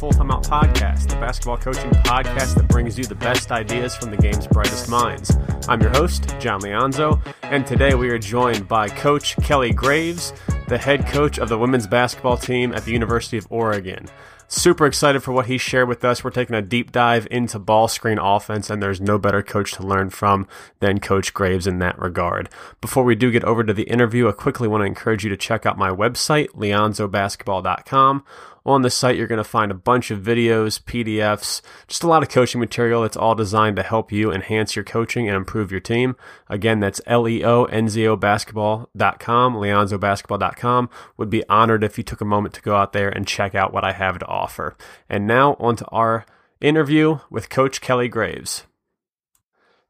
Full Time Out Podcast, the basketball coaching podcast that brings you the best ideas from the game's brightest minds. I'm your host, John Leonzo, and today we are joined by Coach Kelly Graves, the head coach of the women's basketball team at the University of Oregon. Super excited for what he shared with us. We're taking a deep dive into ball screen offense, and there's no better coach to learn from than Coach Graves in that regard. Before we do get over to the interview, I quickly want to encourage you to check out my website, leonzobasketball.com. On the site, you're going to find a bunch of videos, PDFs, just a lot of coaching material that's all designed to help you enhance your coaching and improve your team. Again, that's L-E-O-N-Z-O basketball.com, leonzobasketball.com. Would be honored if you took a moment to go out there and check out what I have to offer. And now on to our interview with Coach Kelly Graves.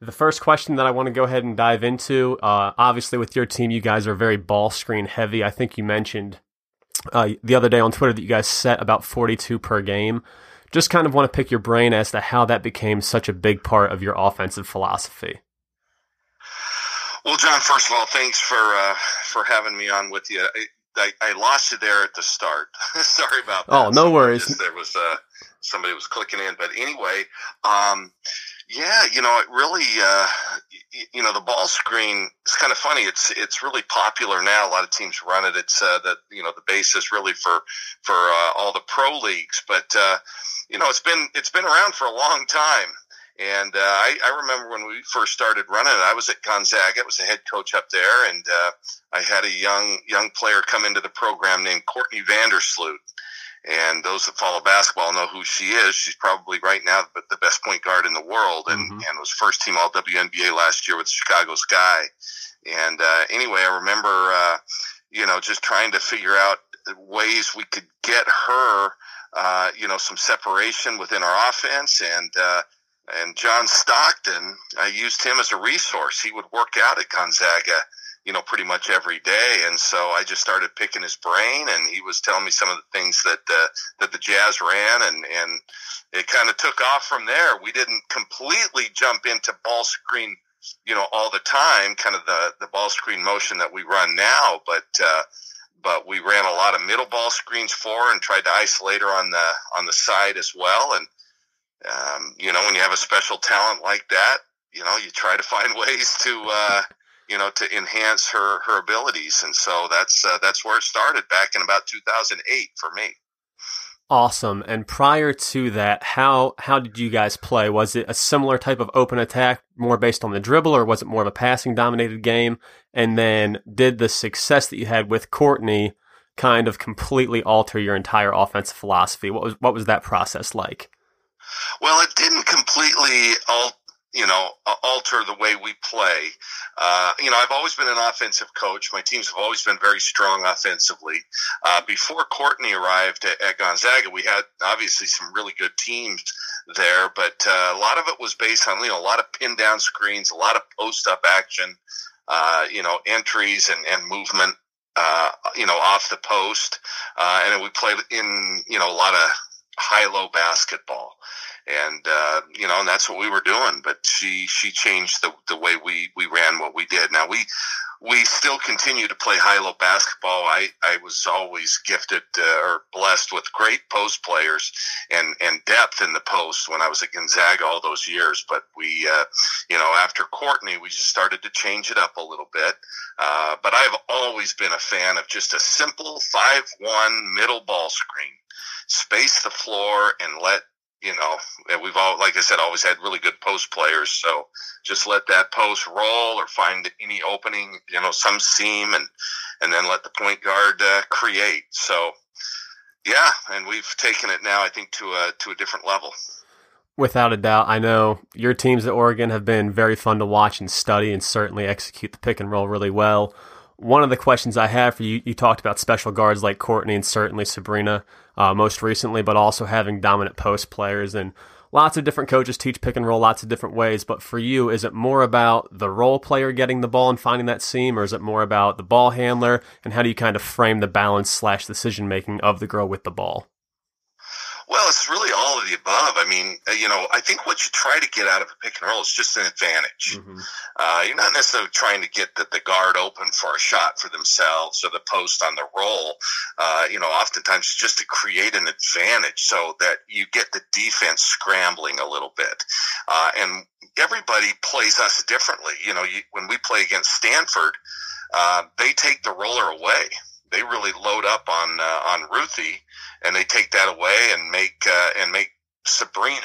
The first question that I want to go ahead and dive into, uh, obviously with your team, you guys are very ball screen heavy. I think you mentioned uh, the other day on Twitter that you guys set about 42 per game. Just kind of want to pick your brain as to how that became such a big part of your offensive philosophy. Well, John, first of all, thanks for uh, for having me on with you. I, I, I, lost you there at the start. Sorry about that. Oh, no worries. Just, there was uh, somebody was clicking in, but anyway, um, yeah, you know, it really, uh, you know, the ball screen. It's kind of funny. It's it's really popular now. A lot of teams run it. It's uh, that you know the basis really for for uh, all the pro leagues, but uh, you know, it's been it's been around for a long time. And uh, I, I remember when we first started running it, I was at Gonzaga. I was the head coach up there, and uh, I had a young young player come into the program named Courtney Vandersloot. And those that follow basketball know who she is. She's probably right now the best point guard in the world, and, mm-hmm. and was first team All WNBA last year with the Chicago Sky. And uh, anyway, I remember, uh, you know, just trying to figure out ways we could get her, uh, you know, some separation within our offense. And uh, and John Stockton, I used him as a resource. He would work out at Gonzaga you know, pretty much every day. And so I just started picking his brain, and he was telling me some of the things that uh, that the Jazz ran, and and it kind of took off from there. We didn't completely jump into ball screen, you know, all the time, kind of the the ball screen motion that we run now, but. Uh, but we ran a lot of middle ball screens for and tried to isolate her on the on the side as well. And um, you know, when you have a special talent like that, you know, you try to find ways to uh, you know, to enhance her her abilities. And so that's uh, that's where it started back in about 2008 for me. Awesome. And prior to that, how how did you guys play? Was it a similar type of open attack, more based on the dribble, or was it more of a passing dominated game? And then did the success that you had with Courtney kind of completely alter your entire offensive philosophy? What was what was that process like? Well, it didn't completely alter you know, alter the way we play. Uh, you know, I've always been an offensive coach. My teams have always been very strong offensively. Uh, before Courtney arrived at, at, Gonzaga, we had obviously some really good teams there, but uh, a lot of it was based on, you know, a lot of pin down screens, a lot of post up action, uh, you know, entries and, and movement. Uh, you know, off the post, uh, and we played in you know a lot of high low basketball and uh, you know, and that's what we were doing. But she she changed the the way we we ran what we did. Now we we still continue to play high low basketball. I I was always gifted uh, or blessed with great post players and and depth in the post when I was at Gonzaga all those years. But we uh, you know after Courtney, we just started to change it up a little bit. Uh, but I've always been a fan of just a simple five one middle ball screen space the floor and let you know, we've all, like I said, always had really good post players. So just let that post roll or find any opening, you know, some seam and, and then let the point guard uh, create. So yeah, and we've taken it now, I think, to a, to a different level. Without a doubt, I know your teams at Oregon have been very fun to watch and study and certainly execute the pick and roll really well one of the questions I have for you, you talked about special guards like Courtney and certainly Sabrina uh, most recently, but also having dominant post players. And lots of different coaches teach pick and roll lots of different ways. But for you, is it more about the role player getting the ball and finding that seam, or is it more about the ball handler? And how do you kind of frame the balance slash decision making of the girl with the ball? Well, it's really all of the above. I mean, uh, you know, I think what you try to get out of a pick and roll is just an advantage. Mm-hmm. Uh, you're not necessarily trying to get the, the guard open for a shot for themselves or the post on the roll. Uh, you know, oftentimes just to create an advantage so that you get the defense scrambling a little bit. Uh, and everybody plays us differently. You know, you, when we play against Stanford, uh, they take the roller away they really load up on uh, on Ruthie, and they take that away and make uh, and make Sabrina,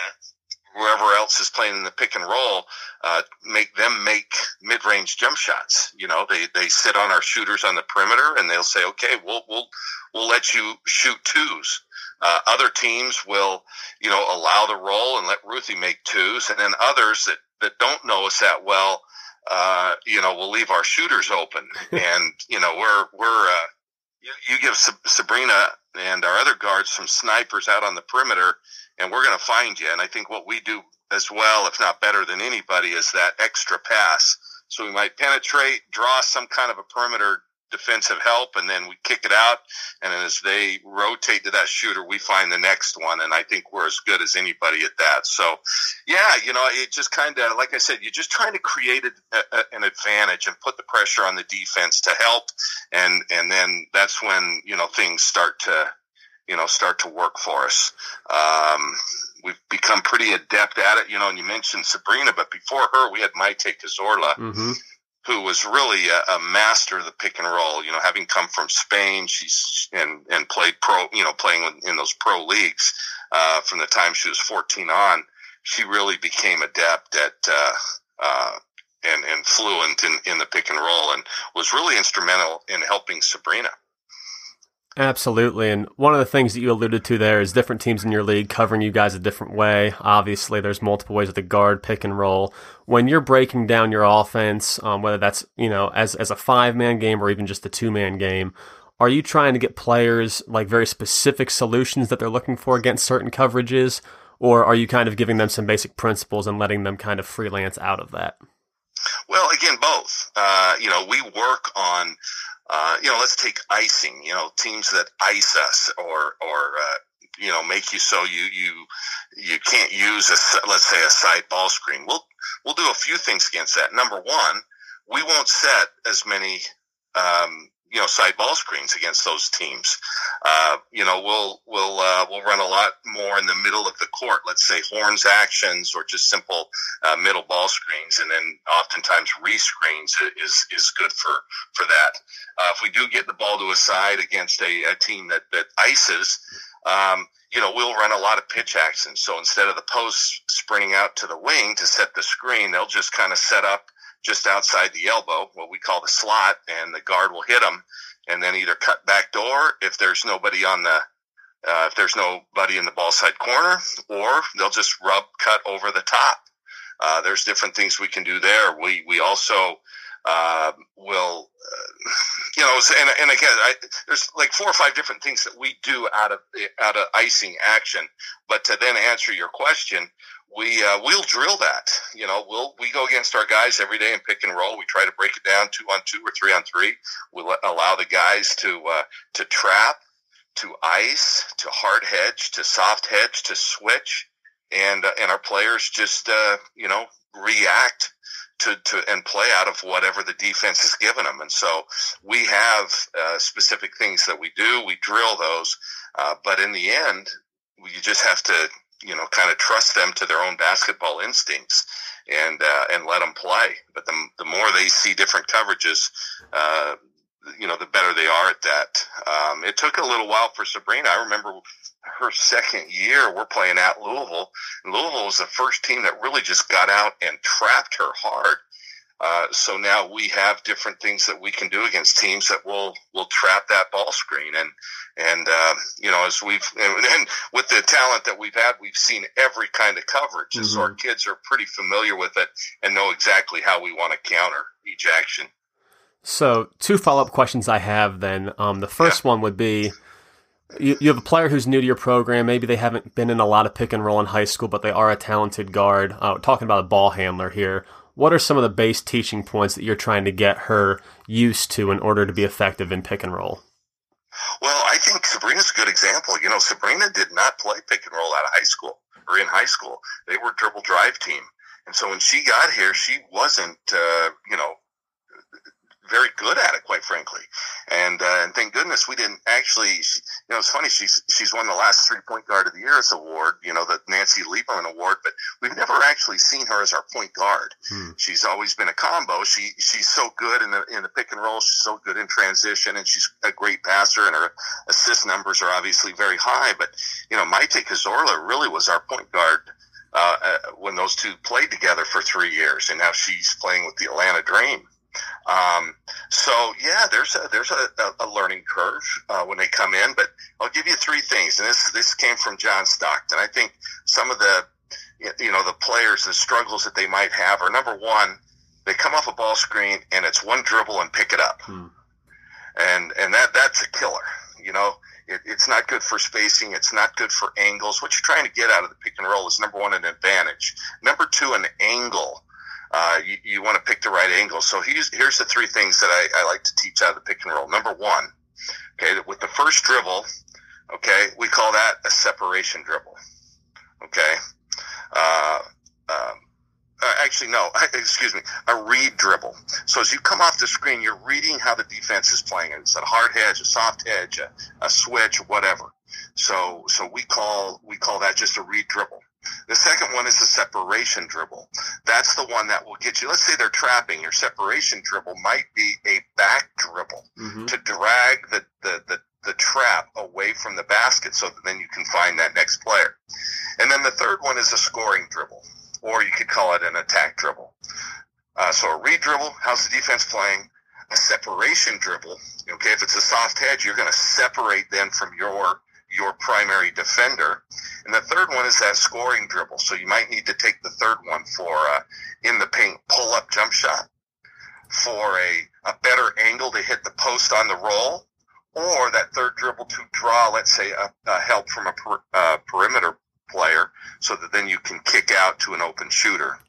whoever else is playing in the pick and roll, uh, make them make mid range jump shots. You know, they they sit on our shooters on the perimeter, and they'll say, okay, we'll we'll we'll let you shoot twos. Uh, other teams will, you know, allow the roll and let Ruthie make twos, and then others that that don't know us that well, uh, you know, we'll leave our shooters open, and you know, we're we're uh, you, you give Sabrina and our other guards some snipers out on the perimeter, and we're going to find you. And I think what we do as well, if not better than anybody, is that extra pass. So we might penetrate, draw some kind of a perimeter defensive help, and then we kick it out. And as they rotate to that shooter, we find the next one. And I think we're as good as anybody at that. So, yeah, you know, it just kind of, like I said, you're just trying to create a, a, an advantage and put the pressure on the defense to help. And, and then that's when, you know, things start to, you know, start to work for us. Um, we've become pretty adept at it, you know, and you mentioned Sabrina, but before her, we had Maite Cazorla. Mm-hmm who was really a, a, master of the pick and roll. You know, having come from Spain, she's and and played pro. You know, playing in those pro leagues uh, from the time she was 14 on. She really became adept at uh, uh, and and fluent in, in the pick and roll, and was really instrumental in helping Sabrina. Absolutely. And one of the things that you alluded to there is different teams in your league covering you guys a different way. Obviously, there's multiple ways with the guard, pick and roll. When you're breaking down your offense, um, whether that's, you know, as, as a five man game or even just a two man game, are you trying to get players like very specific solutions that they're looking for against certain coverages? Or are you kind of giving them some basic principles and letting them kind of freelance out of that? Well, again, both. Uh, you know, we work on uh, you know, let's take icing. You know, teams that ice us or or uh, you know make you so you you you can't use a let's say a side ball screen. We'll we'll do a few things against that. Number one, we won't set as many um, you know side ball screens against those teams. Uh, you know, we'll we'll uh, we'll run a lot more in the middle of the court. Let's say horns actions or just simple uh, middle ball screens, and then oftentimes re-screens is is good for for that. Uh, if we do get the ball to a side against a, a team that that ices. Um, you know, we'll run a lot of pitch actions. So instead of the post sprinting out to the wing to set the screen, they'll just kind of set up just outside the elbow, what we call the slot, and the guard will hit them, and then either cut back door if there's nobody on the uh, if there's nobody in the ball side corner, or they'll just rub cut over the top. Uh, there's different things we can do there. We we also uh, will, uh, you know, and, and again, I, there's like four or five different things that we do out of out of icing action. But to then answer your question, we uh, we'll drill that. You know, we'll we go against our guys every day and pick and roll. We try to break it down two on two or three on three. We let, allow the guys to uh, to trap, to ice, to hard hedge, to soft hedge, to switch, and uh, and our players just uh, you know react to, to and play out of whatever the defense has given them. And so we have uh, specific things that we do. We drill those, uh, but in the end, you just have to you know, kind of trust them to their own basketball instincts and uh, and let them play. But the the more they see different coverages, uh, you know, the better they are at that. Um, it took a little while for Sabrina. I remember her second year. We're playing at Louisville. Louisville was the first team that really just got out and trapped her hard. Uh, so now we have different things that we can do against teams that will will trap that ball screen and and uh, you know as we've and, and, with the talent that we've had we've seen every kind of coverage mm-hmm. so our kids are pretty familiar with it and know exactly how we want to counter each action. So two follow up questions I have then. Um, the first yeah. one would be. You, you have a player who's new to your program. Maybe they haven't been in a lot of pick and roll in high school, but they are a talented guard. Uh, talking about a ball handler here what are some of the base teaching points that you're trying to get her used to in order to be effective in pick and roll? Well, I think Sabrina's a good example. You know, Sabrina did not play pick and roll out of high school or in high school. They were dribble drive team. And so when she got here, she wasn't, uh, you know, very good at it, quite frankly. And uh, and thank goodness we didn't actually. She, you know, it's funny. She's she's won the last three point guard of the year's award. You know, the Nancy Lieberman Award, but we've never actually seen her as our point guard. Hmm. She's always been a combo. She she's so good in the in the pick and roll. She's so good in transition, and she's a great passer. And her assist numbers are obviously very high. But you know, Maite Cazorla really was our point guard. Uh, uh, when those two played together for three years, and now she's playing with the Atlanta Dream. Um, so yeah, there's a, there's a, a learning curve uh, when they come in, but I'll give you three things, and this this came from John Stockton. I think some of the you know the players, the struggles that they might have are number one, they come off a ball screen and it's one dribble and pick it up, hmm. and and that that's a killer. You know, it, it's not good for spacing. It's not good for angles. What you're trying to get out of the pick and roll is number one, an advantage. Number two, an angle uh, you, you want to pick the right angle. So here's, here's the three things that I, I like to teach out of the pick and roll. Number one, okay, with the first dribble, okay, we call that a separation dribble. Okay. Uh, um, uh, actually, no, excuse me, a read dribble. So as you come off the screen, you're reading how the defense is playing. It's a hard hedge, a soft hedge, a, a switch, whatever. So, so we call, we call that just a read dribble. The second one is the separation dribble. That's the one that will get you. Let's say they're trapping. Your separation dribble might be a back dribble mm-hmm. to drag the, the, the, the trap away from the basket so that then you can find that next player. And then the third one is a scoring dribble, or you could call it an attack dribble. Uh, so a read dribble, how's the defense playing? A separation dribble, okay, if it's a soft hedge, you're going to separate them from your your primary defender. And the third one is that scoring dribble. So you might need to take the third one for uh, in the paint pull up jump shot for a, a better angle to hit the post on the roll, or that third dribble to draw, let's say, a, a help from a per, uh, perimeter player, so that then you can kick out to an open shooter.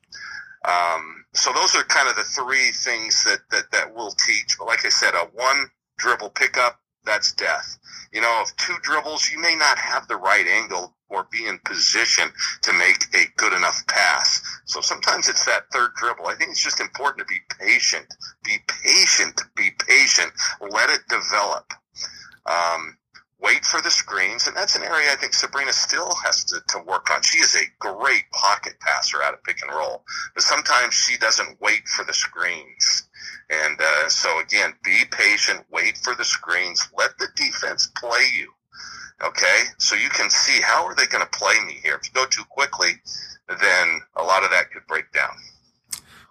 Um, so those are kind of the three things that, that, that we'll teach. But like I said, a one dribble pickup, that's death. You know, if two dribbles, you may not have the right angle or be in position to make a good enough pass. So sometimes it's that third dribble. I think it's just important to be patient. Be patient. Be patient. Let it develop. Um, wait for the screens, and that's an area I think Sabrina still has to, to work on. She is a great pocket passer out of pick and roll, but sometimes she doesn't wait for the screens. And uh, so again, be patient, wait for the screens, let the defense play you. Okay, so you can see how are they going to play me here. If you go too quickly, then a lot of that could break down.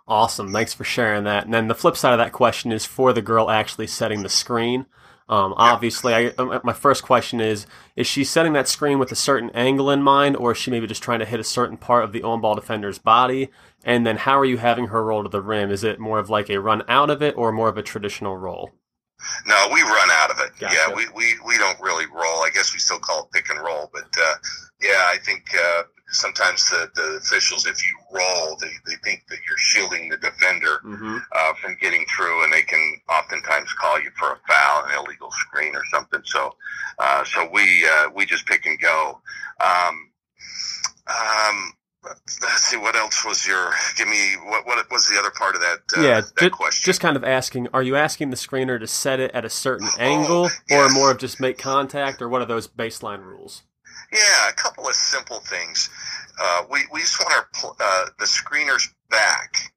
Awesome, thanks for sharing that. And then the flip side of that question is for the girl actually setting the screen. Um, obviously, I, uh, my first question is: Is she setting that screen with a certain angle in mind, or is she maybe just trying to hit a certain part of the on ball defender's body? And then, how are you having her roll to the rim? Is it more of like a run out of it, or more of a traditional roll? No, we run out of it. Gotcha. Yeah, we, we, we don't really roll. I guess we still call it pick and roll, but uh, yeah, I think uh, sometimes the, the officials, if you roll, they, they think that you're shielding the defender mm-hmm. uh, from getting through, and they can oftentimes call you for a foul, an illegal screen, or something. So, uh, so we uh, we just pick and go. Um, um, let's see what else was your give me what what was the other part of that uh, yeah that just, question just kind of asking are you asking the screener to set it at a certain oh, angle yes. or more of just make contact or what are those baseline rules yeah, a couple of simple things. Uh, we, we just want our uh, the screeners back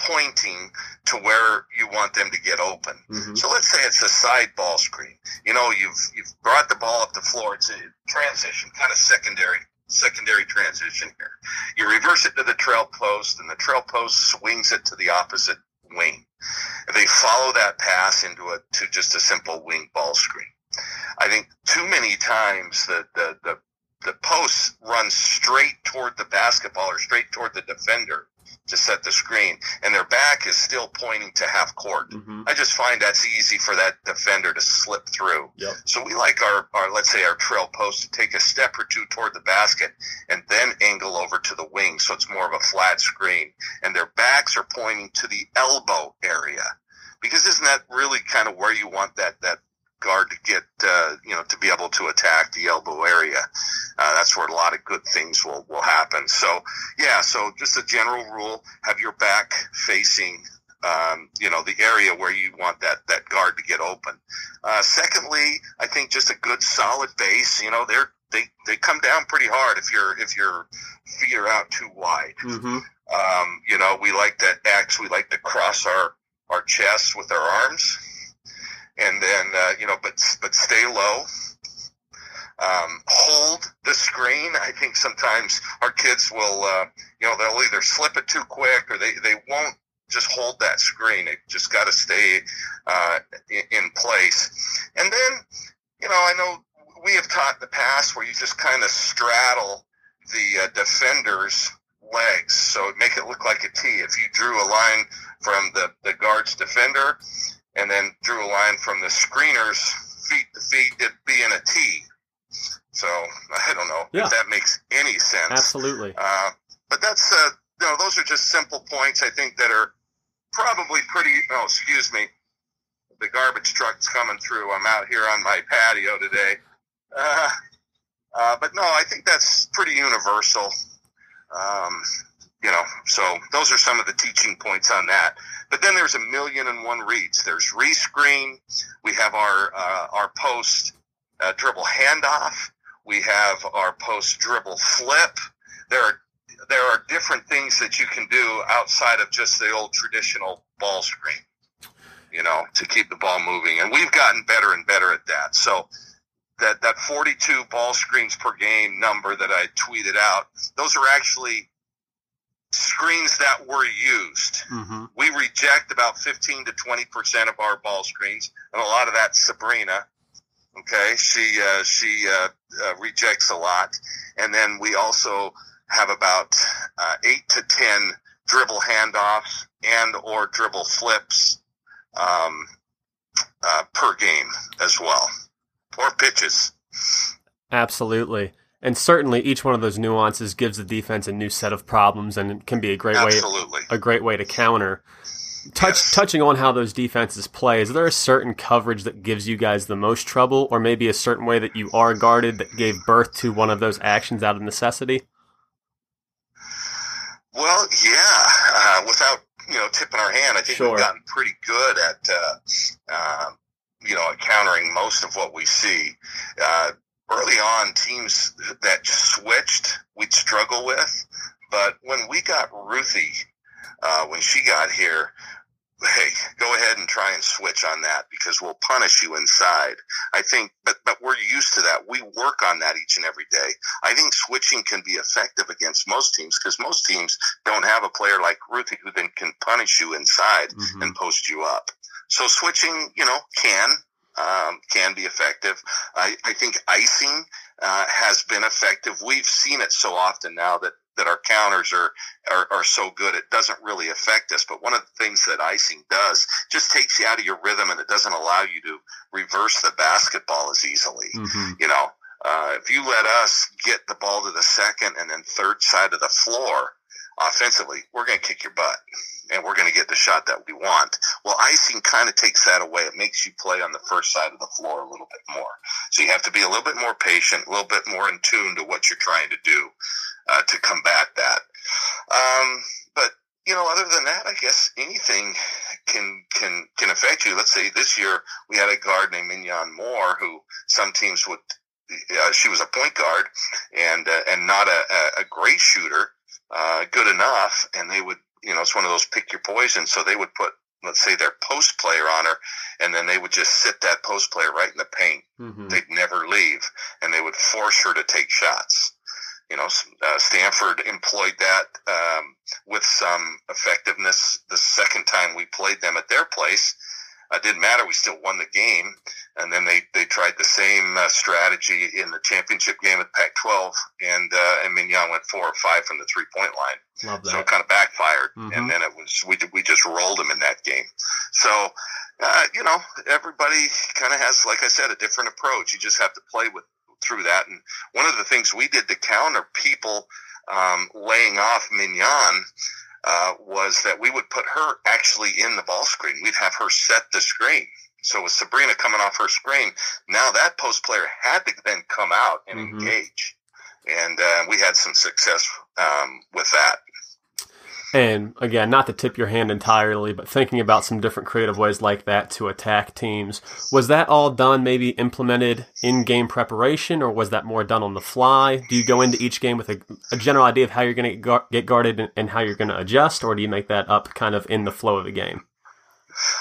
pointing to where you want them to get open. Mm-hmm. So let's say it's a side ball screen. You know, you've you've brought the ball up the floor. It's a transition, kind of secondary secondary transition here. You reverse it to the trail post, and the trail post swings it to the opposite wing. They follow that pass into a to just a simple wing ball screen. I think too many times the, the, the the posts run straight toward the basketball or straight toward the defender to set the screen, and their back is still pointing to half court. Mm-hmm. I just find that's easy for that defender to slip through. Yep. So we like our, our, let's say, our trail post to take a step or two toward the basket and then angle over to the wing, so it's more of a flat screen, and their backs are pointing to the elbow area. Because isn't that really kind of where you want that that guard to get, uh, you know, to be able to attack the elbow area. Uh, that's where a lot of good things will, will happen. So, yeah, so just a general rule, have your back facing um, you know, the area where you want that, that guard to get open. Uh, secondly, I think just a good solid base, you know, they're, they, they come down pretty hard if you're, if your feet are out too wide. Mm-hmm. Um, you know, we like to X, we like to cross our, our chest with our arms and then, uh, you know, but, but stay low. Um, hold the screen. I think sometimes our kids will, uh, you know, they'll either slip it too quick or they, they won't just hold that screen. It just got to stay uh, in place. And then, you know, I know we have taught in the past where you just kind of straddle the uh, defender's legs, so make it look like a T. If you drew a line from the, the guard's defender and then drew a line from the screener's feet to feet, it'd be a T. So I don't know yeah. if that makes any sense. Absolutely. Uh, but that's uh, you know, those are just simple points I think that are probably pretty. Oh, excuse me. The garbage truck's coming through. I'm out here on my patio today. Uh, uh, but no, I think that's pretty universal. Um, you know, so those are some of the teaching points on that. But then there's a million and one reads. There's rescreen. We have our uh, our post uh, dribble handoff. We have our post dribble flip. There are there are different things that you can do outside of just the old traditional ball screen, you know, to keep the ball moving. And we've gotten better and better at that. So that, that 42 ball screens per game number that I tweeted out, those are actually screens that were used. Mm-hmm. We reject about 15 to 20% of our ball screens, and a lot of that's Sabrina. Okay, she uh, she uh, uh, rejects a lot, and then we also have about uh, eight to ten dribble handoffs and or dribble flips um, uh, per game as well, or pitches. Absolutely. And certainly, each one of those nuances gives the defense a new set of problems, and it can be a great Absolutely. way a great way to counter. Touch, yes. Touching on how those defenses play, is there a certain coverage that gives you guys the most trouble, or maybe a certain way that you are guarded that gave birth to one of those actions out of necessity? Well, yeah. Uh, without you know tipping our hand, I think sure. we've gotten pretty good at uh, uh, you know at countering most of what we see. Early on, teams that switched, we'd struggle with. But when we got Ruthie, uh, when she got here, hey, go ahead and try and switch on that because we'll punish you inside. I think, but, but we're used to that. We work on that each and every day. I think switching can be effective against most teams because most teams don't have a player like Ruthie who then can punish you inside mm-hmm. and post you up. So switching, you know, can, um, can be effective. I, I think icing, uh, has been effective. We've seen it so often now that that our counters are, are, are so good, it doesn't really affect us. But one of the things that icing does just takes you out of your rhythm and it doesn't allow you to reverse the basketball as easily. Mm-hmm. You know, uh, if you let us get the ball to the second and then third side of the floor offensively, we're going to kick your butt and we're going to get the shot that we want. Well, icing kind of takes that away. It makes you play on the first side of the floor a little bit more. So you have to be a little bit more patient, a little bit more in tune to what you're trying to do uh, to combat that. Um, but you know, other than that, I guess anything can can can affect you. Let's say this year we had a guard named Minyon Moore, who some teams would. Uh, she was a point guard and uh, and not a, a great shooter, uh, good enough, and they would you know it's one of those pick your poison. So they would put let's say their post player on her, and then they would just sit that post player right in the paint. Mm-hmm. They'd never leave, and they would force her to take shots. You know, uh, Stanford employed that um, with some effectiveness the second time we played them at their place. It didn't matter. We still won the game. And then they, they tried the same uh, strategy in the championship game at Pac-12, and uh, and Minyon went four or five from the three point line. Love that. So it kind of backfired, mm-hmm. and then it was we we just rolled them in that game. So uh, you know everybody kind of has, like I said, a different approach. You just have to play with through that. And one of the things we did to counter people um, laying off Minyon uh, was that we would put her actually in the ball screen. We'd have her set the screen. So with Sabrina coming off her screen, now that post player had to then come out and mm-hmm. engage, and uh, we had some success um, with that. And again, not to tip your hand entirely, but thinking about some different creative ways like that to attack teams. Was that all done, maybe implemented in game preparation, or was that more done on the fly? Do you go into each game with a, a general idea of how you're going to get guarded and, and how you're going to adjust, or do you make that up kind of in the flow of the game?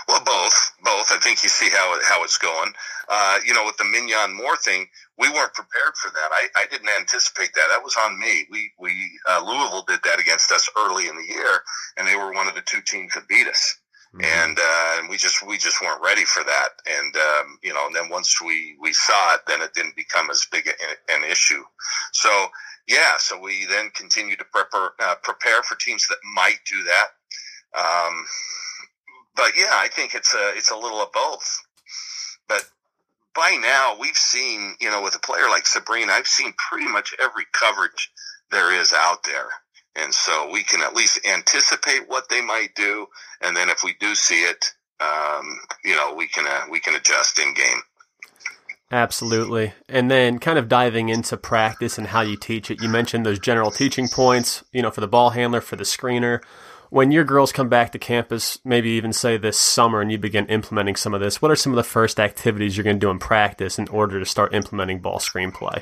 Well, both, both. I think you see how how it's going. Uh, you know, with the Minyon Moore thing, we weren't prepared for that. I, I didn't anticipate that. That was on me. We we uh, Louisville did that against us early in the year, and they were one of the two teams that beat us. Mm-hmm. And uh, and we just we just weren't ready for that. And um, you know, and then once we we saw it, then it didn't become as big a, an issue. So yeah, so we then continued to prepare uh, prepare for teams that might do that. Um, but yeah, I think it's a it's a little of both. But by now, we've seen you know with a player like Sabrina, I've seen pretty much every coverage there is out there, and so we can at least anticipate what they might do, and then if we do see it, um, you know, we can uh, we can adjust in game. Absolutely. And then kind of diving into practice and how you teach it. You mentioned those general teaching points, you know, for the ball handler, for the screener when your girls come back to campus, maybe even say this summer, and you begin implementing some of this, what are some of the first activities you're going to do in practice in order to start implementing ball screenplay?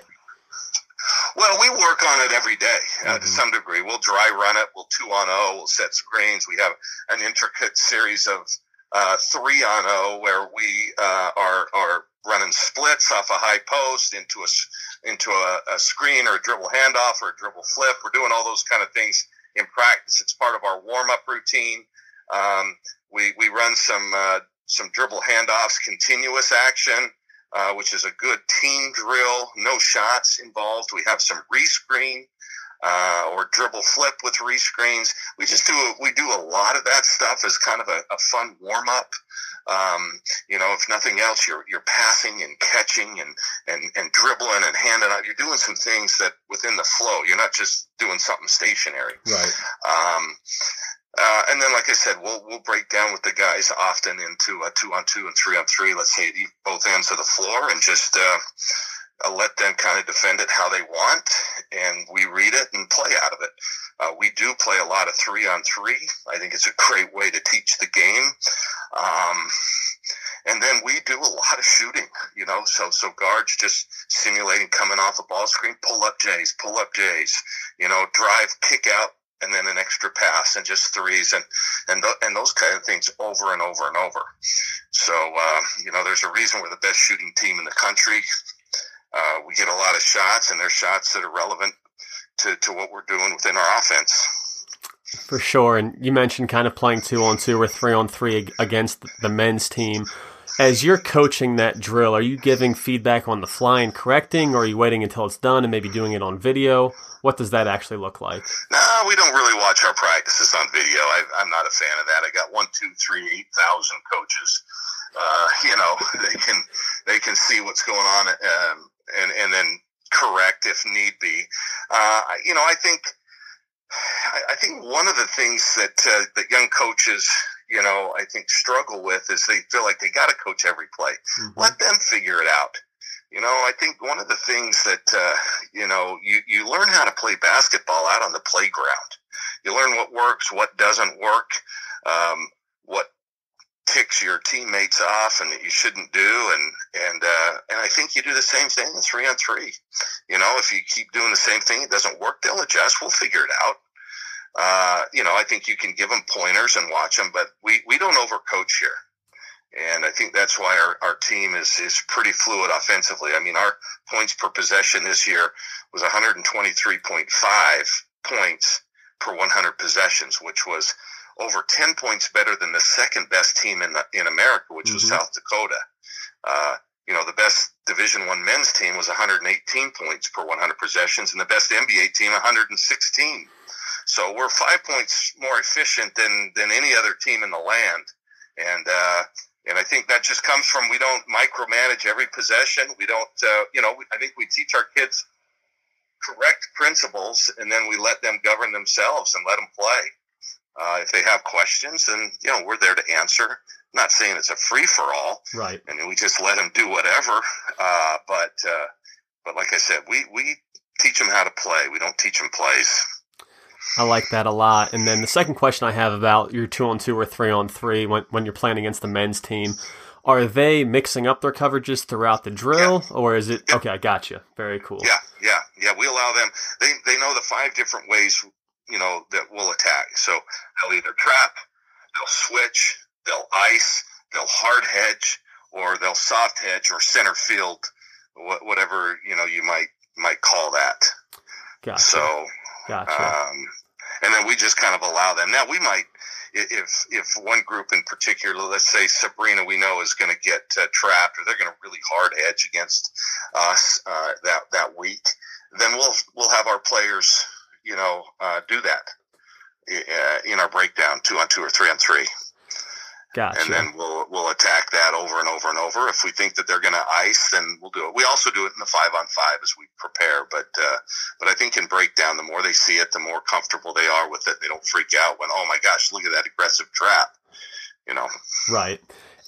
Well, we work on it every day uh, mm-hmm. to some degree. We'll dry run it. We'll two on O. We'll set screens. We have an intricate series of uh, three on O where we uh, are are running splits off a high post into a into a, a screen or a dribble handoff or a dribble flip. We're doing all those kind of things in practice. It's part of our warm up routine. Um, we, we run some, uh, some dribble handoffs, continuous action, uh, which is a good team drill, no shots involved. We have some rescreen, uh, or dribble flip with rescreens. We just do, we do a lot of that stuff as kind of a, a fun warm up. Um, you know, if nothing else, you're you're passing and catching and and and dribbling and handing out. You're doing some things that within the flow. You're not just doing something stationary. Right. Um, uh, and then, like I said, we'll we'll break down with the guys often into a two on two and three on three. Let's say both ends of the floor, and just uh, uh, let them kind of defend it how they want, and we read it and play out of it. Uh, we do play a lot of three on three. I think it's a great way to teach the game. Um, and then we do a lot of shooting, you know, so, so guards just simulating coming off a ball screen, pull up Jays, pull up Jays, you know, drive, kick out, and then an extra pass and just threes and, and, th- and those kind of things over and over and over. So, uh, you know, there's a reason we're the best shooting team in the country. Uh, we get a lot of shots and they're shots that are relevant to, to what we're doing within our offense. For sure. And you mentioned kind of playing two on two or three on three against the men's team. As you're coaching that drill, are you giving feedback on the fly and correcting, or are you waiting until it's done and maybe doing it on video? What does that actually look like? No, we don't really watch our practices on video. I, am not a fan of that. I got one, two, three, eight thousand coaches. Uh, you know, they can they can see what's going on um, and and then correct if need be. Uh, you know, I think I think one of the things that uh, that young coaches, you know, I think struggle with is they feel like they got to coach every play. Mm-hmm. Let them figure it out. You know, I think one of the things that uh, you know you you learn how to play basketball out on the playground. You learn what works, what doesn't work, um, what ticks your teammates off and that you shouldn't do and and uh, and I think you do the same thing in three on three. You know, if you keep doing the same thing, it doesn't work. They'll adjust. We'll figure it out. Uh, you know, I think you can give them pointers and watch them, but we we don't overcoach here. And I think that's why our, our team is, is pretty fluid offensively. I mean, our points per possession this year was 123.5 points per 100 possessions, which was over 10 points better than the second best team in the, in America, which mm-hmm. was South Dakota. Uh, you know, the best Division One men's team was 118 points per 100 possessions, and the best NBA team 116. So we're five points more efficient than than any other team in the land, and uh, and I think that just comes from we don't micromanage every possession. We don't, uh, you know, I think we teach our kids correct principles, and then we let them govern themselves and let them play. Uh, if they have questions, then you know we're there to answer. not saying it's a free for all, right? And we just let them do whatever. Uh, but uh, but like I said, we we teach them how to play. We don't teach them plays. I like that a lot. And then the second question I have about your two on two or three on three when when you're playing against the men's team, are they mixing up their coverages throughout the drill, yeah. or is it yeah. okay? I got you. Very cool. Yeah, yeah, yeah. We allow them. They they know the five different ways you know that we'll attack. So they'll either trap, they'll switch, they'll ice, they'll hard hedge, or they'll soft hedge or center field, whatever you know you might might call that. Gotcha. So, gotcha. Um, and then we just kind of allow them. Now we might, if if one group in particular, let's say Sabrina, we know is going to get uh, trapped, or they're going to really hard edge against us uh, that that week, then we'll we'll have our players, you know, uh, do that uh, in our breakdown, two on two or three on three. Gotcha. And then we'll we'll attack that over and over and over. If we think that they're going to ice, then we'll do it. We also do it in the five on five as we prepare. But uh, but I think in breakdown, the more they see it, the more comfortable they are with it. They don't freak out when oh my gosh, look at that aggressive trap. You know. Right.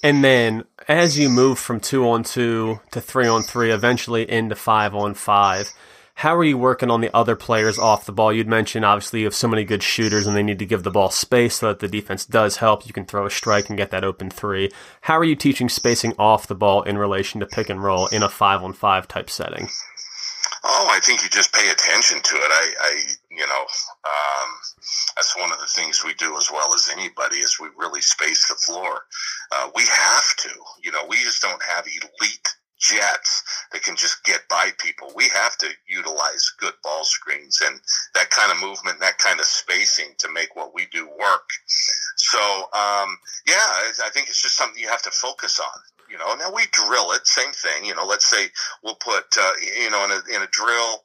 And then as you move from two on two to three on three, eventually into five on five how are you working on the other players off the ball? You'd mentioned obviously you have so many good shooters and they need to give the ball space so that the defense does help. You can throw a strike and get that open three. How are you teaching spacing off the ball in relation to pick and roll in a five on five type setting? Oh, I think you just pay attention to it. I, I you know, um, that's one of the things we do as well as anybody is we really space the floor. Uh, we have to, you know, we just don't have elite jets that can just get by people. We have to utilize good ball screens and that kind of movement, that kind of spacing to make what we do work. So, um, yeah, I think it's just something you have to focus on. You know, now we drill it, same thing. You know, let's say we'll put, uh, you know, in a, in a drill,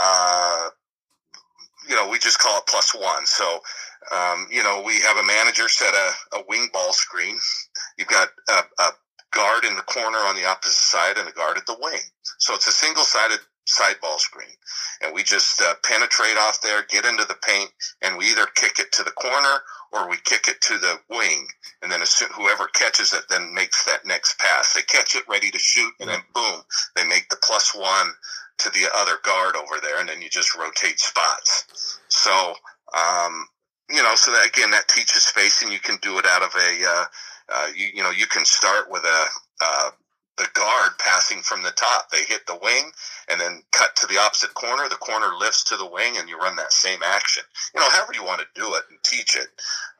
uh, you know, we just call it plus one. So, um, you know, we have a manager set a, a wing ball screen. You've got a, a guard in the corner on the opposite side and a guard at the wing. So it's a single sided side ball screen. And we just uh, penetrate off there, get into the paint, and we either kick it to the corner or we kick it to the wing. And then whoever catches it then makes that next pass. They catch it ready to shoot, and then boom, they make the plus one to the other guard over there, and then you just rotate spots. So, um, you know, so that again, that teaches spacing. You can do it out of a, uh, uh, you, you know, you can start with a, uh, the guard passing from the top. They hit the wing and then cut to the opposite corner. The corner lifts to the wing and you run that same action. You know, however you want to do it and teach it.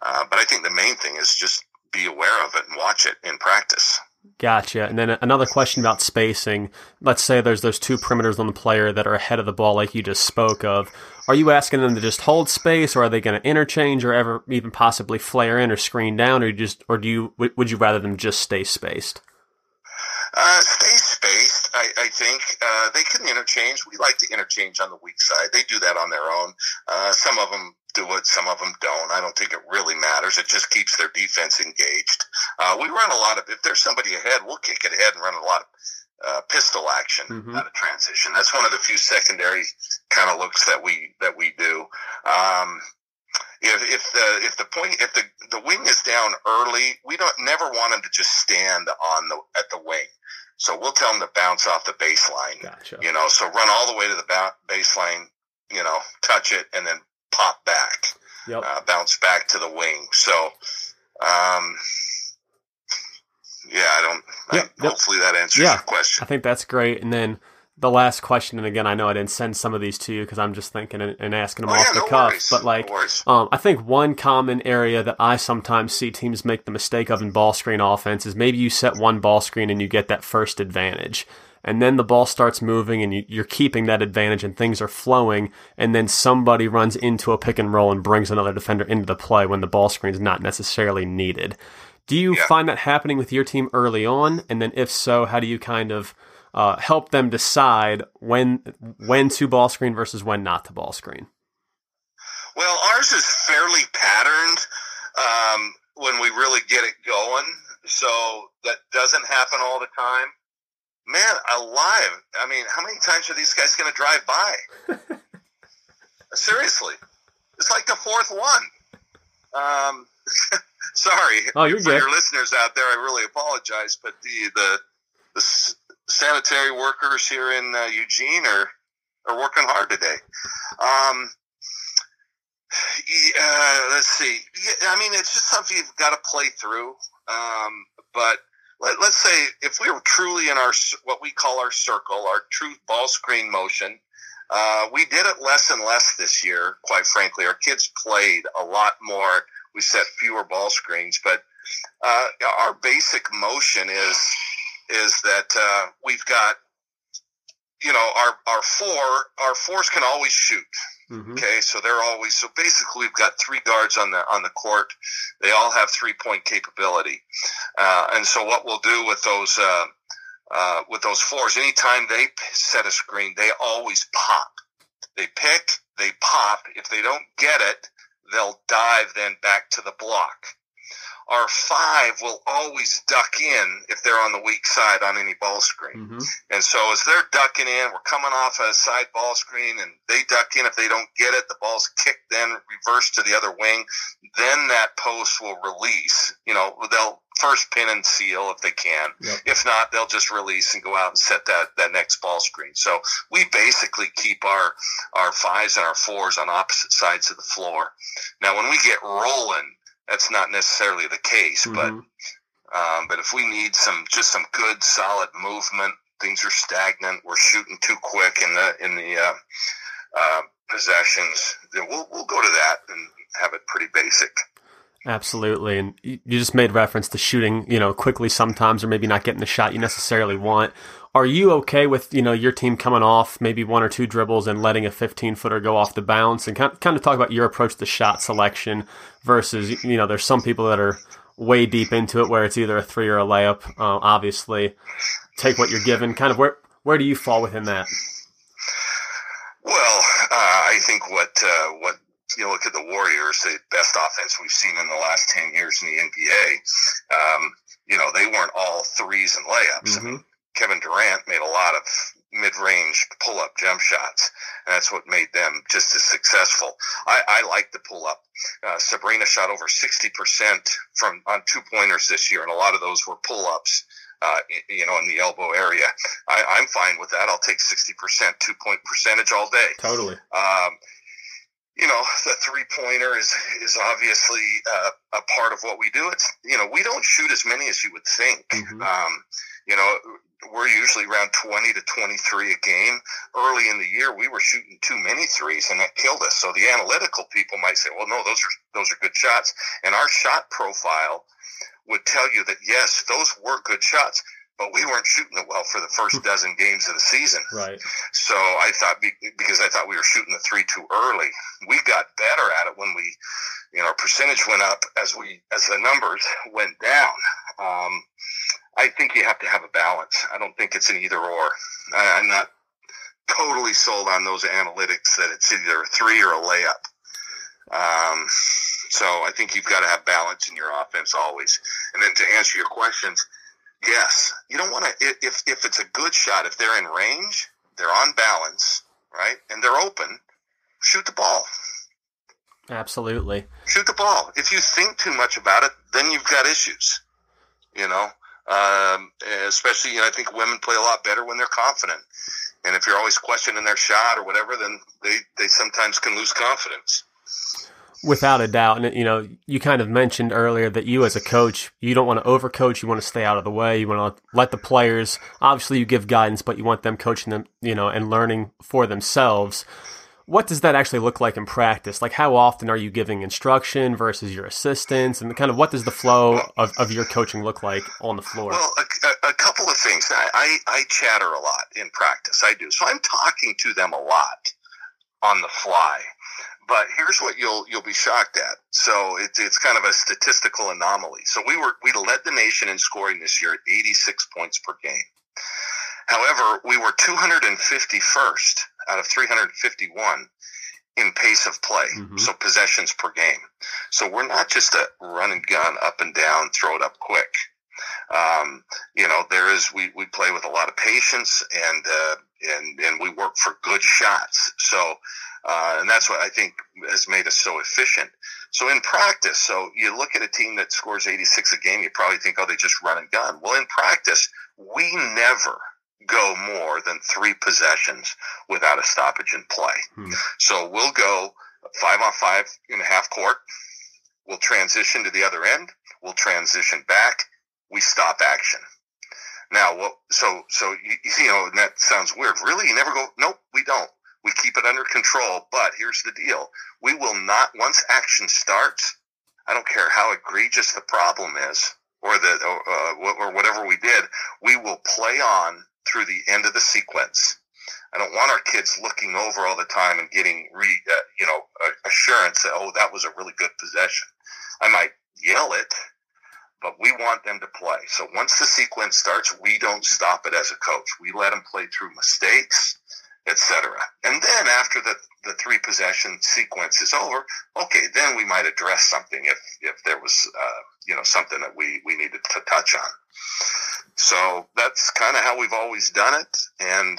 Uh, but I think the main thing is just be aware of it and watch it in practice. Gotcha. And then another question about spacing. Let's say there's those two perimeters on the player that are ahead of the ball, like you just spoke of. Are you asking them to just hold space, or are they going to interchange, or ever even possibly flare in or screen down, or just, or do you would you rather them just stay spaced? Uh, stay spaced. I, I think uh, they can interchange. We like to interchange on the weak side. They do that on their own. Uh, some of them do it, some of them don't. I don't think it really matters. It just keeps their defense engaged. Uh, we run a lot of. If there's somebody ahead, we'll kick it ahead and run a lot of uh, pistol action mm-hmm. out of transition. That's one of the few secondary kind of looks that we that we do. Um, if, if the if the point if the the wing is down early, we don't never want them to just stand on the at the wing. So we'll tell them to bounce off the baseline. Gotcha. You know, so run all the way to the ba- baseline. You know, touch it and then pop back. Yep. Uh, bounce back to the wing. So, um, yeah, I don't. Yep. I, hopefully that answers yeah. your question. I think that's great. And then the last question, and again, I know I didn't send some of these to you because I'm just thinking and, and asking them oh, off yeah, the no cuff. Worries. But like, no um, I think one common area that I sometimes see teams make the mistake of in ball screen offense is maybe you set one ball screen and you get that first advantage. And then the ball starts moving and you, are keeping that advantage and things are flowing. And then somebody runs into a pick and roll and brings another defender into the play when the ball screen is not necessarily needed. Do you Yeah. find that happening with your team early on? And then if so, how do you kind of uh, help them decide when when to ball screen versus when not to ball screen? Well, ours is fairly patterned um, when we really get it going. So that doesn't happen all the time. Man, alive. I mean, how many times are these guys going to drive by? Seriously. It's like the fourth one. Um, Sorry. Oh, you're For good. your listeners out there, I really apologize, but the the, the sanitary workers here in uh, Eugene are are working hard today. Um, yeah, let's see. Yeah, I mean, it's just something you've got to play through. Um, but let, let's say if we were truly in our what we call our circle, our true ball screen motion, uh, we did it less and less this year. Quite frankly, our kids played a lot more. We set fewer ball screens, but uh, our basic motion is is that uh, we've got you know our our four our fours can always shoot. Hmm Okay, so they're always so basically we've got three guards on the on the court. They all have three point capability, uh, and so what we'll do with those uh, uh, with those fours, anytime they set a screen, they always pop. They pick, they pop. If they don't get it, they'll dive then back to the block. Our five will always duck in if they're on the weak side on any ball screen. hmm And so as they're ducking in, we're coming off a side ball screen and they duck in. If they don't get it, the ball's kicked then reversed to the other wing. Then that post will release. You know, they'll first pin and seal if they can. Yep. If not, they'll just release and go out and set that, that next ball screen. So we basically keep our, our fives and our fours on opposite sides of the floor. Now, when we get rolling, that's not necessarily the case, but Mhm. um, but if we need some just some good solid movement, things are stagnant. We're shooting too quick in the in the uh, uh, possessions. Then we'll we'll go to that and have it pretty basic. Absolutely. And you just made reference to shooting, you know, quickly sometimes or maybe not getting the shot you necessarily want. Are you okay with, you know, your team coming off maybe one or two dribbles and letting a 15 footer go off the bounce and kind kind of talk about your approach to shot selection versus, you know, there's some people that are way deep into it where it's either a three or a layup. Uh, obviously, take what you're given. Kind of where, where do you fall within that? Well, uh, I think what uh, what you look at the Warriors, the best offense we've seen in the last ten years in the NBA. Um, you know, they weren't all threes and layups. I mean, Kevin Durant made a lot of mid-range pull-up jump shots, and that's what made them just as successful. I, I like the pull-up. Uh, Sabrina shot over sixty percent from on two-pointers this year, and a lot of those were pull-ups. Uh, you know, in the elbow area, I, I'm fine with that. I'll take sixty percent two-point percentage all day. Totally. Um, you know, the three pointer is is obviously uh, a part of what we do. It's you know we don't shoot as many as you would think. Mhm. Um, you know, we're usually around twenty to twenty three a game. Early in the year, we were shooting too many threes, and that killed us. So the analytical people might say, "Well, no, those are those are good shots," and our shot profile would tell you that yes, those were good shots. But we weren't shooting it well for the first dozen games of the season. Right. So I thought because I thought we were shooting the three too early, we got better at it when we, you know, our percentage went up as we as the numbers went down. Um, I think you have to have a balance. I don't think it's an either or. I, I'm not totally sold on those analytics that it's either a three or a layup. Um, so I think you've got to have balance in your offense always. And then to answer your questions, yes, you don't want to if if it's a good shot, if they're in range, they're on balance, right, and they're open, shoot the ball. Absolutely. Shoot the ball. If you think too much about it, then you've got issues. You know, um, especially you know, I think women play a lot better when they're confident. And if you're always questioning their shot or whatever, then they, they sometimes can lose confidence. Without a doubt, and you know, you kind of mentioned earlier that you, as a coach, you don't want to overcoach. You want to stay out of the way. You want to let the players. Obviously, you give guidance, but you want them coaching them, you know, and learning for themselves. What does that actually look like in practice? Like, how often are you giving instruction versus your assistants, and kind of what does the flow of, of your coaching look like on the floor? Well, a, a, couple of things. I, I, I chatter a lot in practice. I do. So I'm talking to them a lot on the fly. But here's what you'll you'll be shocked at. So it's it's kind of a statistical anomaly. So we were we led the nation in scoring this year at 86 points per game. However, we were 251st out of 351 in pace of play, Mhm. so possessions per game. So we're not just a run and gun up and down, throw it up quick. Um, you know, there is we, we play with a lot of patience and uh, and and we work for good shots. So Uh, and that's what I think has made us so efficient. So in practice, so you look at a team that scores 86 a game, you probably think, oh, they just run and gun. Well, in practice, we never go more than three possessions without a stoppage in play. Hmm. So we'll go five on five in a half court. We'll transition to the other end. We'll transition back. We stop action. Now, well, so, so, you, you know, that sounds weird. Really? You never go, nope, we don't. We keep it under control. But here's the deal. We will not, once action starts, I don't care how egregious the problem is or the, uh, or whatever we did, we will play on through the end of the sequence. I don't want our kids looking over all the time and getting, re, uh, you know, assurance that, oh, that was a really good possession. I might yell it, but we want them to play. So once the sequence starts, we don't stop it as a coach. We let them play through mistakes, etc. And then after the, the three possession sequence is over, okay, then we might address something if, if there was, uh, you know, something that we, we needed to touch on. So that's kind of how we've always done it. And,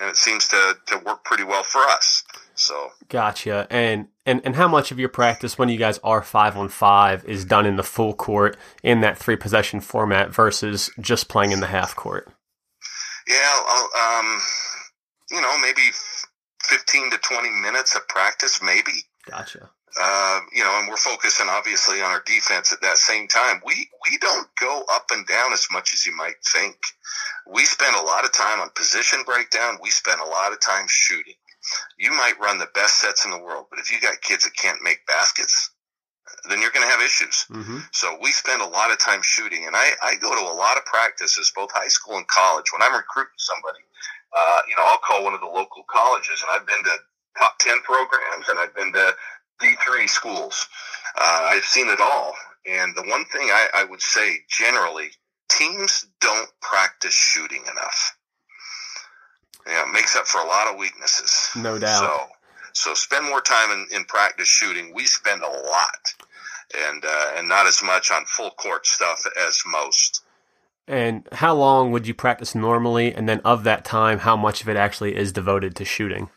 and it seems to, to work pretty well for us. So gotcha. And and and how much of your practice when you guys are five on five is done in the full court in that three possession format versus just playing in the half court? Yeah, um, you know, maybe fifteen to twenty minutes of practice, maybe. Gotcha. Uh, you know, and we're focusing obviously on our defense at that same time. We we don't go up and down as much as you might think. We spend a lot of time on position breakdown. We spend a lot of time shooting you might run the best sets in the world, but if you got kids that can't make baskets, then you're going to have issues. Mm-hmm. So we spend a lot of time shooting, and I, I go to a lot of practices, both high school and college. When I'm recruiting somebody, uh, you know, I'll call one of the local colleges, and I've been to top ten programs, and I've been to D3 schools. Uh, I've seen it all, and the one thing I, I would say generally, teams don't practice shooting enough. Yeah, it makes up for a lot of weaknesses. No doubt. So, so spend more time in, in practice shooting. We spend a lot, and uh, and not as much on full court stuff as most. And how long would you practice normally? And then of that time, how much of it actually is devoted to shooting?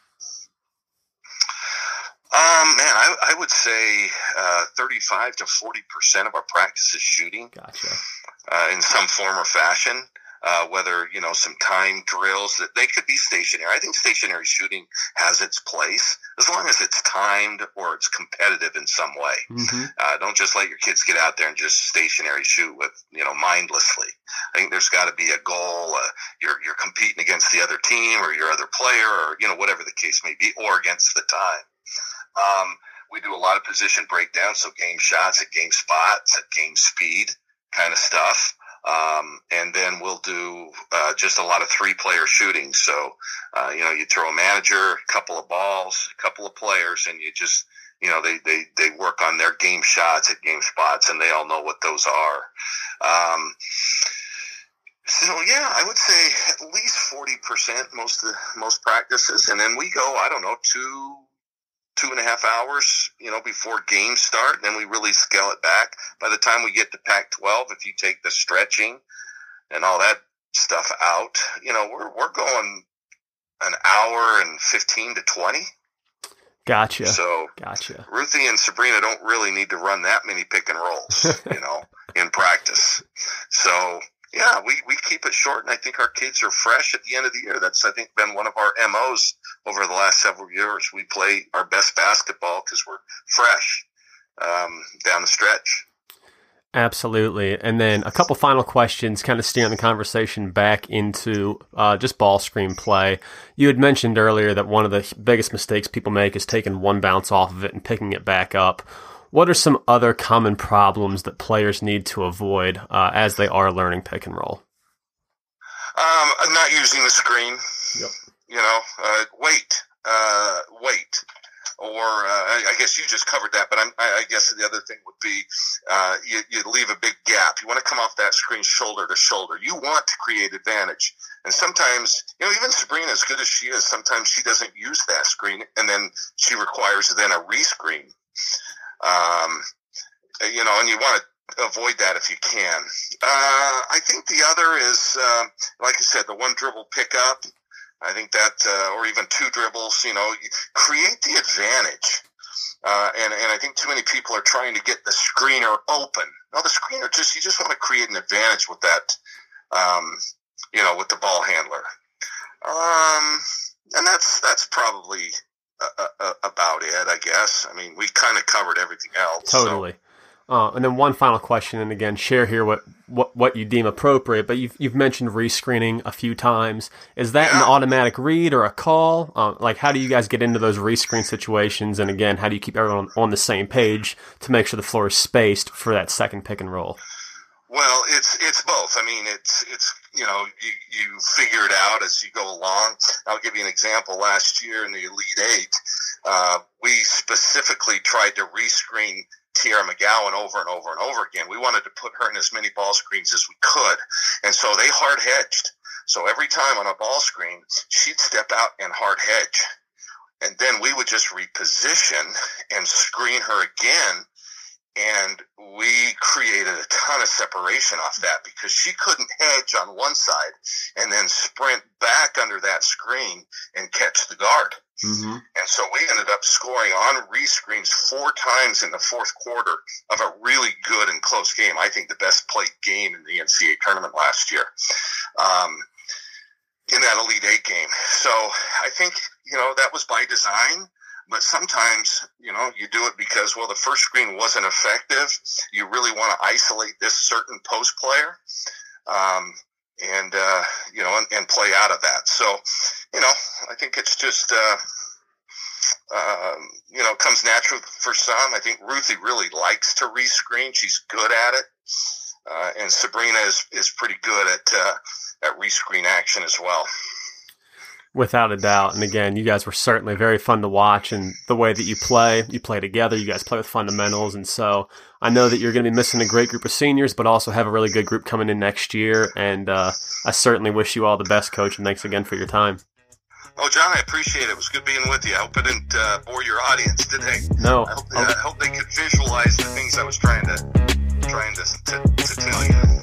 Um, man, I, I would say uh, 35 to 40% of our practice is shooting. Gotcha. Uh, in some form or fashion uh, whether you know some time drills that they could be stationary. I think stationary shooting has its place as long as it's timed or it's competitive in some way. Mm-hmm. Uh, don't just let your kids get out there and just stationary shoot with you know mindlessly. I think there's got to be a goal. Uh, you're you're competing against the other team or your other player or you know whatever the case may be, or against the time. Um, we do a lot of position breakdown, so game shots at game spots, at game speed kind of stuff. Um, and then we'll do uh, just a lot of three player shooting. So, uh, you know, you throw a manager, a couple of balls, a couple of players, and you just, you know, they, they, they work on their game shots at game spots, and they all know what those are. Um, so yeah, I would say at least forty percent most of the, most practices, and then we go. I don't know two two and a half hours, you know, before games start. Then we really scale it back. By the time we get to Pac 12, if you take the stretching and all that stuff out, you know, we're, we're going an hour and 15 to 20. Gotcha. So, gotcha. Ruthie and Sabrina don't really need to run that many pick and rolls, you know, in practice. So, yeah, we, we keep it short, and I think our kids are fresh at the end of the year. That's, I think, been one of our MOs over the last several years. We play our best basketball because we're fresh um, down the stretch. Absolutely. And then a couple final questions, kind of steering the conversation back into uh, just ball screen play. You had mentioned earlier that one of the biggest mistakes people make is taking one bounce off of it and picking it back up. What are some other common problems that players need to avoid uh, as they are learning pick and roll? Um, not using the screen. Yep. You know, uh, wait, uh, wait. Or uh, I guess you just covered that, but I'm, i guess the other thing would be uh, you, you leave a big gap. You want to come off that screen shoulder to shoulder. You want to create advantage. And sometimes, you know, even Sabrina, as good as she is, sometimes she doesn't use that screen, and then she requires then a rescreen. Um, you know, and you want to avoid that if you can. Uh, I think the other is, uh, like I said, the one dribble pickup. I think that, uh, or even two dribbles, you know, create the advantage. Uh, and, and I think too many people are trying to get the screener open. No, the screener just, you just want to create an advantage with that, um, you know, with the ball handler. Um, and that's, that's probably uh, uh, about it, I guess. I mean, we kind of covered everything else. Totally. So. Uh, and then one final question, and again, share here what, what, what you deem appropriate. But you've you've mentioned rescreening a few times. Is that an automatic read or a call? Uh, like, how do you guys get into those rescreen situations? And again, how do you keep everyone on the same page to make sure the floor is spaced for that second pick and roll? Well, it's it's both. I mean, it's it's you know you you figure it out as you go along. I'll give you an example. Last year in the Elite Eight, uh, we specifically tried to rescreen Teaira McCowan over and over and over again. We wanted to put her in as many ball screens as we could. And so they hard hedged. So every time on a ball screen, she'd step out and hard hedge. And then we would just reposition and screen her again and we created a ton of separation off that because she couldn't hedge on one side and then sprint back under that screen and catch the guard. Mm-hmm. And so we ended up scoring on rescreens four times in the fourth quarter of a really good and close game. I think the best played game in the NCAA tournament last year. Um, in that Elite Eight game. So I think, you know, that was by design. But sometimes, you know, you do it because, well, the first screen wasn't effective. You really want to isolate this certain post player. Um, and, uh, you know, and, and, play out of that. So, you know, I think it's just, uh, um, you know, comes natural for some. I think Ruthie really likes to rescreen. She's good at it. Uh, and Sabrina is, is pretty good at, uh, at rescreen action as well. Without a doubt. And again, you guys were certainly very fun to watch and the way that you play, you play together, you guys play with fundamentals. And so I know that you're going to be missing a great group of seniors, but also have a really good group coming in next year. And uh, I certainly wish you all the best, coach. And thanks again for your time. Oh, John, I appreciate it. It was good being with you. I hope it didn't uh, bore your audience today. No. I hope, I hope they could visualize the things I was trying to trying to, to, to tell you.